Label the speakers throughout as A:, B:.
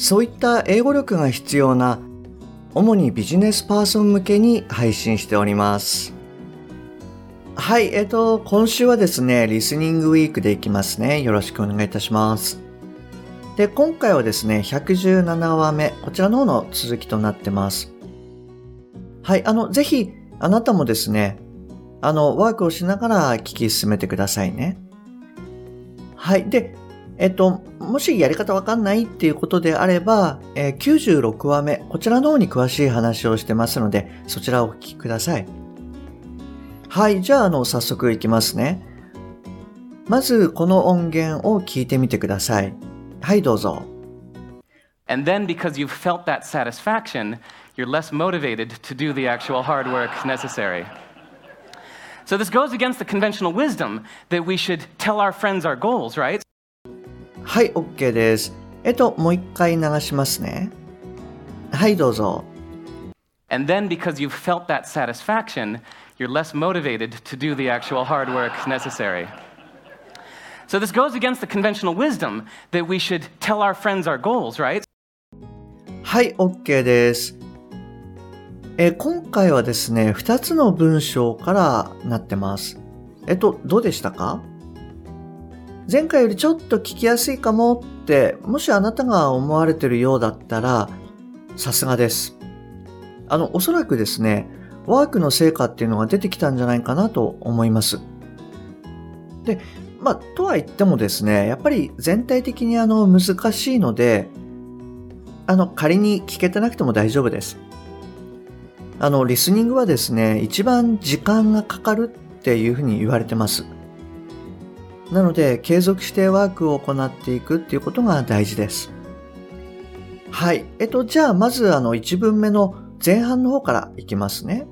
A: そういった英語力が必要な主にビジネスパーソン向けに配信しておりますはい、えっ、と、今週はですね、リスニングウィークでいきますね。よろしくお願いいたします。で、今回はですね、117話目、こちらの方の続きとなってます。はい、あの、ぜひ、あなたもですね、あの、ワークをしながら聞き進めてくださいね。はい。で、えっと、もしやり方わかんないっていうことであれば、えー、96話目、こちらの方に詳しい話をしてますので、そちらをお聞きください。はい。じゃあ、あの、早速いきますね。まず、この音源を聞いてみてください。はい、どうぞ。
B: And then because you've felt that satisfaction, you're less motivated to do the actual hard work necessary. So this goes against the conventional wisdom that we should tell our friends our goals, right?
A: はい、OK です。えっと、もう一回流しますね。はい、どうぞ。
B: And then because you've felt that satisfaction, you're less motivated to do the actual hard work necessary. So this goes against the conventional wisdom that we should tell our friends our goals, right?
A: はい、OK です。え今回はですね、2つの文章からなってます。えっと、どうでしたか前回よりちょっと聞きやすいかもって、もしあなたが思われてるようだったら、さすがです。あの、おそらくですね、ワークの成果っていうのが出てきたんじゃないかなと思います。で、まあ、とは言ってもですね、やっぱり全体的にあの、難しいので、あの、仮に聞けてなくても大丈夫です。あの、リスニングはですね、一番時間がかかるっていうふうに言われてます。なので、継続してワークを行っていくっていうことが大事です。はい。えっと、じゃあ、まず、あの、一文目の前半の方からいきますね。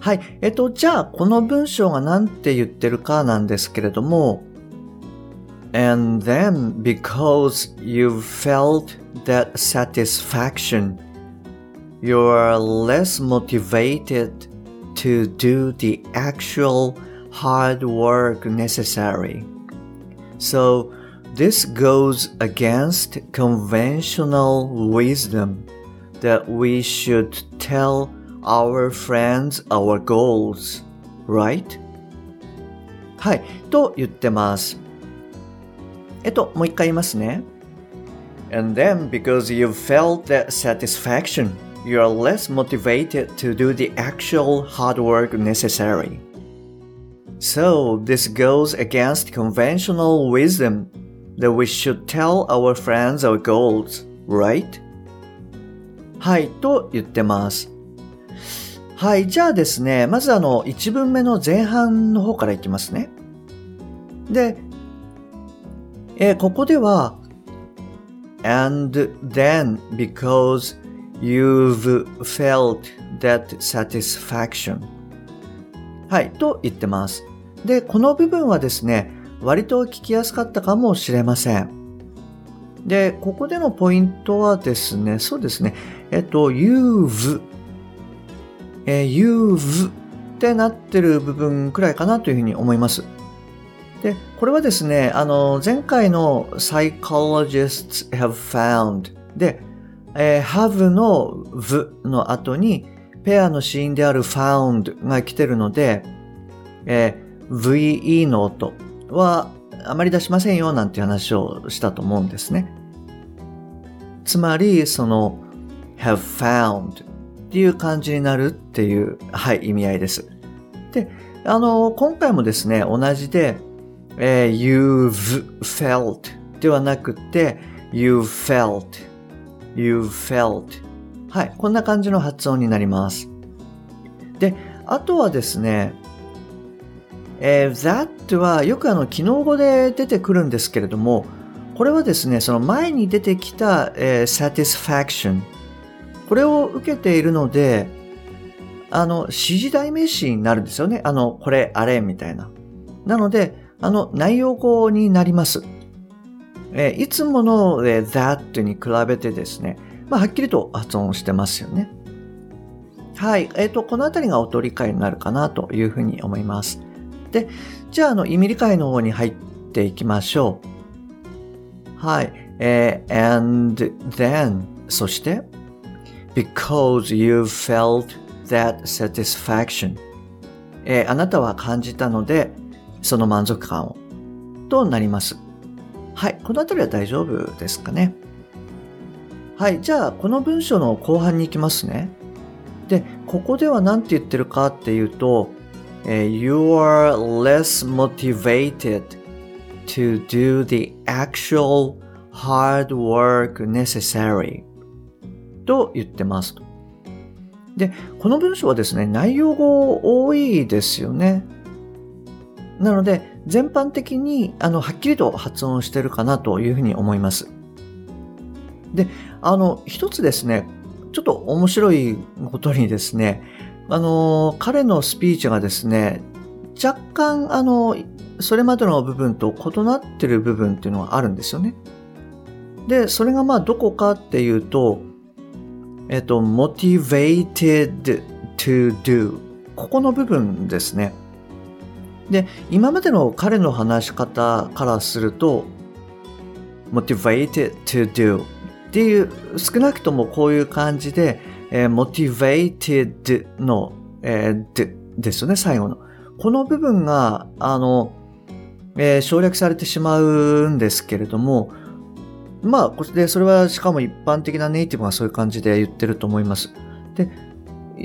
A: はい。えっと、じゃあ、この文章が何て言ってるかなんですけれども、And then, because you felt that satisfaction you are less motivated to do the actual hard work necessary. So, this goes against conventional wisdom that we should tell our friends our goals, right? はい、と言ってます。えっと、もう一回言いますね。And then, because you felt that satisfaction you are less motivated to do the actual hard work necessary. So, this goes against conventional wisdom that we should tell our friends our goals, right? はい、と言ってます。はい、じゃあですね、まずあの、一文目の前半の方からいきますね。で、えー、ここでは、and then because You've felt that satisfaction. はい、と言ってます。で、この部分はですね、割と聞きやすかったかもしれません。で、ここでのポイントはですね、そうですね、えっと、you've、えー、you've ってなってる部分くらいかなというふうに思います。で、これはですね、あの、前回の psychologists have found で、えー、have の v の後にペアの死因である found が来てるので、えー、ve の音はあまり出しませんよなんて話をしたと思うんですね。つまり、その have found っていう感じになるっていう、はい、意味合いです。で、あの、今回もですね、同じで、えー、you've felt ではなくて、you felt you felt はい、こんな感じの発音になります。で、あとはですね、えー、that はよくあの、機能語で出てくるんですけれども、これはですね、その前に出てきた、えー、satisfaction。これを受けているので、あの、指示代名詞になるんですよね。あの、これ、あれ、みたいな。なので、あの、内容語になります。えー、いつもの、えー、that に比べてですね、まあ、はっきりと発音してますよね。はい。えっ、ー、と、このあたりが音理解になるかなというふうに思います。で、じゃあ、あの、意味理解の方に入っていきましょう。はい。えー、and then そして because you felt that satisfaction えー、あなたは感じたのでその満足感をとなります。はい。このあたりは大丈夫ですかね。はい。じゃあ、この文章の後半に行きますね。で、ここでは何て言ってるかっていうと、え You are less motivated to do the actual hard work necessary と言ってます。で、この文章はですね、内容語多いですよね。なので、全般的に、あの、はっきりと発音してるかなというふうに思います。で、あの、一つですね、ちょっと面白いことにですね、あの、彼のスピーチがですね、若干、あの、それまでの部分と異なってる部分っていうのがあるんですよね。で、それがまあどこかっていうと、えっと、motivated to do ここの部分ですね。で、今までの彼の話し方からすると、motivated to do っていう、少なくともこういう感じで、えー、motivated の、えー、でですよね、最後の。この部分が、あの、えー、省略されてしまうんですけれども、まあ、で、それはしかも一般的なネイティブがそういう感じで言ってると思います。で、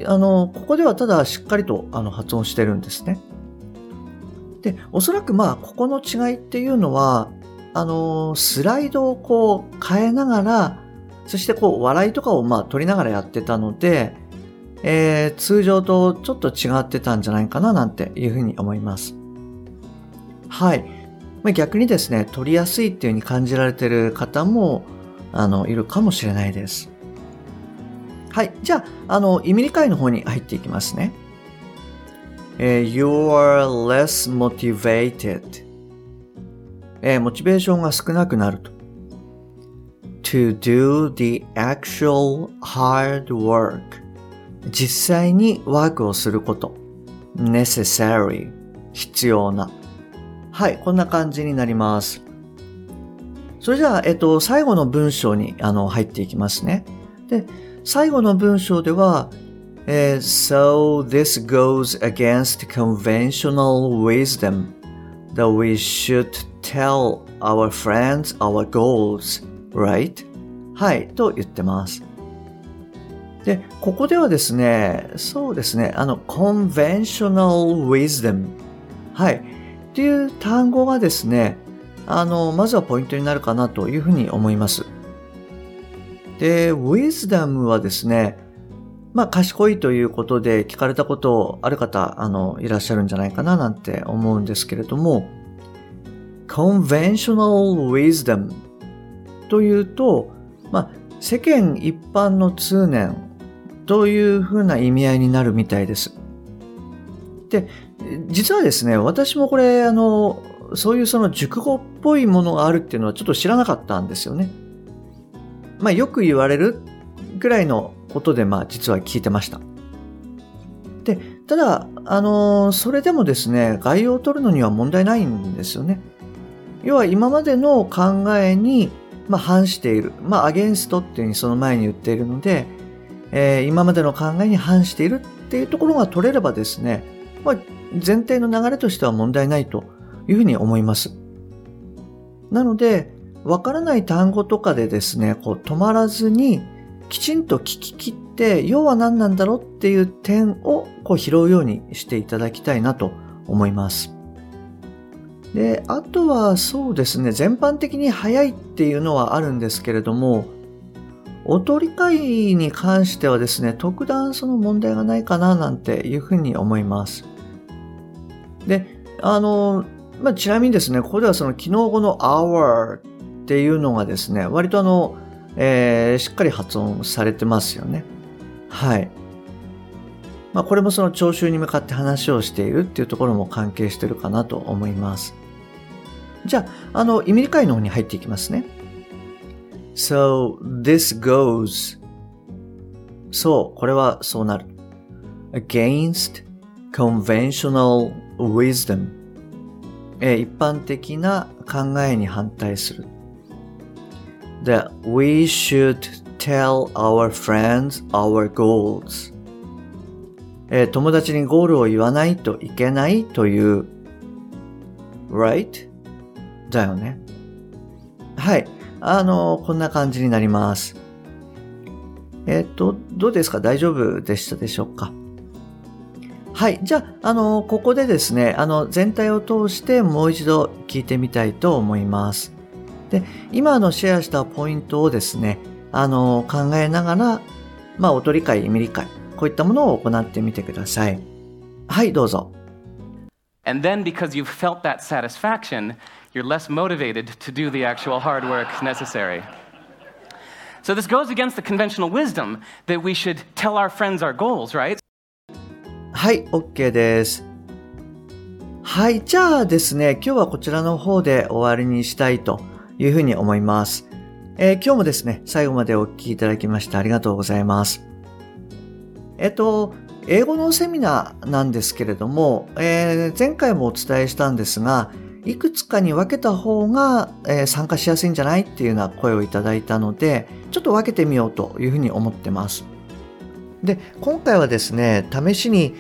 A: あの、ここではただしっかりとあの発音してるんですね。で、おそらくまあ、ここの違いっていうのは、あの、スライドをこう変えながら、そしてこう笑いとかをまあ取りながらやってたので、えー、通常とちょっと違ってたんじゃないかななんていうふうに思います。はい。まあ、逆にですね、取りやすいっていうふうに感じられてる方も、あの、いるかもしれないです。はい。じゃあ、あの、意味理解の方に入っていきますね。えー、you are less motivated えー、モチベーションが少なくなると。to do the actual hard work 実際にワークをすること。necessary 必要な。はい、こんな感じになります。それじゃあ、えっと、最後の文章にあの入っていきますね。で、最後の文章では、えー、So this goes against conventional wisdom that we should tell our friends our goals, right? はい、と言ってます。で、ここではですね、そうですね、あの、conventional wisdom。はい。っていう単語がですね、あの、まずはポイントになるかなというふうに思います。で、wisdom はですね、まあ、賢いということで聞かれたことある方、あの、いらっしゃるんじゃないかななんて思うんですけれども、conventional wisdom というと、まあ、世間一般の通念というふうな意味合いになるみたいです。で、実はですね、私もこれ、あの、そういうその熟語っぽいものがあるっていうのはちょっと知らなかったんですよね。まあよく言われるぐらいのことで、まあ実は聞いてました。で、ただ、あの、それでもですね、概要を取るのには問題ないんですよね。要は今までの考えに、まあ、反している。まあ、アゲンストっていうふうにその前に言っているので、えー、今までの考えに反しているっていうところが取れればですね、まあ、前提の流れとしては問題ないというふうに思います。なので、わからない単語とかでですね、こう止まらずに、きちんと聞き切って、要は何なんだろうっていう点をこう拾うようにしていただきたいなと思います。で、あとはそうですね、全般的に早いっていうのはあるんですけれども、音理解に関してはですね、特段その問題がないかななんていうふうに思います。で、あの、まあ、ちなみにですね、ここではその機能語の hour っっていうのがですね、割とあの、えー、しっかり発音されてますよね。はい。まあ、これもその聴衆に向かって話をしているっていうところも関係してるかなと思います。じゃあ、あの、意味理解の方に入っていきますね。So, this goes. そう、これはそうなる。against conventional wisdom え一般的な考えに反対する。that we should tell our friends our goals え友達にゴールを言わないといけないという right? だよね。はい。あの、こんな感じになります。えっ、と、どうですか？大丈夫でしたでしょうか？はい。じゃあ、あの、ここでですね、あの、全体を通してもう一度聞いてみたいと思います。で、今のシェアしたポイントをですね、あの、考えながら、まあ、音理解、意味理解、こういったものを行ってみてください。はい、どうぞ。
B: And then because you've felt that satisfaction, you're less motivated to do the actual hard work necessary. So this goes against the conventional wisdom that we should tell our friends our goals, right?
A: はい、OK です。はい、じゃあですね、今日はこちらの方で終わりにしたいというふうに思います。えー、今日もですね、最後までお聞きいただきましてありがとうございます。えっと、英語のセミナーなんですけれども、えー、前回もお伝えしたんですが、いくつかに分けた方が、えー、参加しやすいんじゃないっていうような声をいただいたので、ちょっと分けてみようというふうに思ってます。で、今回はですね、試しに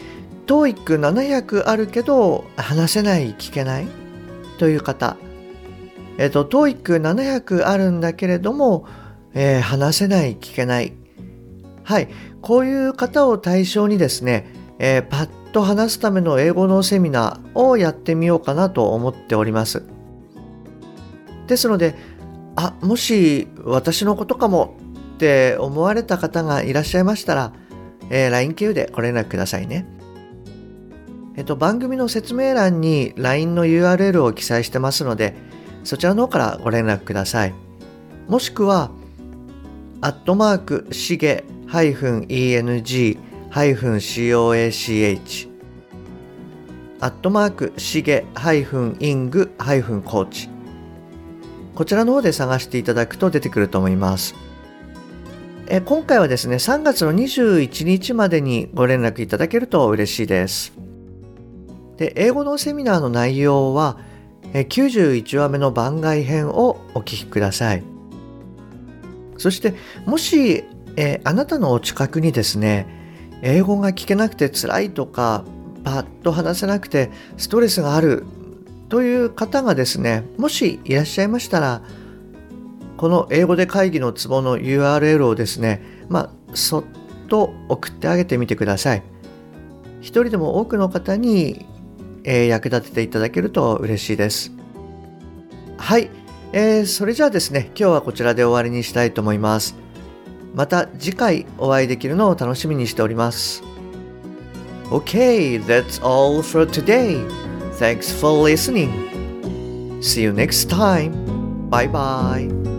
A: TOEIC700 あるけど話せない、聞けないという方、えっ、と、TOEIC700 あるんだけれども、えー、話せない、聞けない。はい。こういう方を対象にですね、えー、パッと話すための英語のセミナーをやってみようかなと思っております。ですので、あ、もし私のことかもって思われた方がいらっしゃいましたら、えー、LINE 経由でご連絡くださいね。えっと、番組の説明欄に LINE の URL を記載してますので、そちらの方からご連絡ください。もしくは、アットマーク、しげ -eng-coach アットマーク、しげ -ing-coach こちらの方で探していただくと出てくると思います。え今回はですね、3月の21日までにご連絡いただけると嬉しいです。で、英語のセミナーの内容はえ、91話目の番外編をお聞きください。そして、もし、えー、あなたのお近くにですね、英語が聞けなくて辛いとか、パッと話せなくてストレスがあるという方がですね、もしいらっしゃいましたら、この英語で会議のツボの URL をですね、まあ、そっと送ってあげてみてください。一人でも多くの方にえー、役立てていただけると嬉しいです。はい、えー、それじゃあですね、今日はこちらで終わりにしたいと思います。また次回お会いできるのを楽しみにしております。Okay, that's all for today. Thanks for listening. See you next time. Bye bye.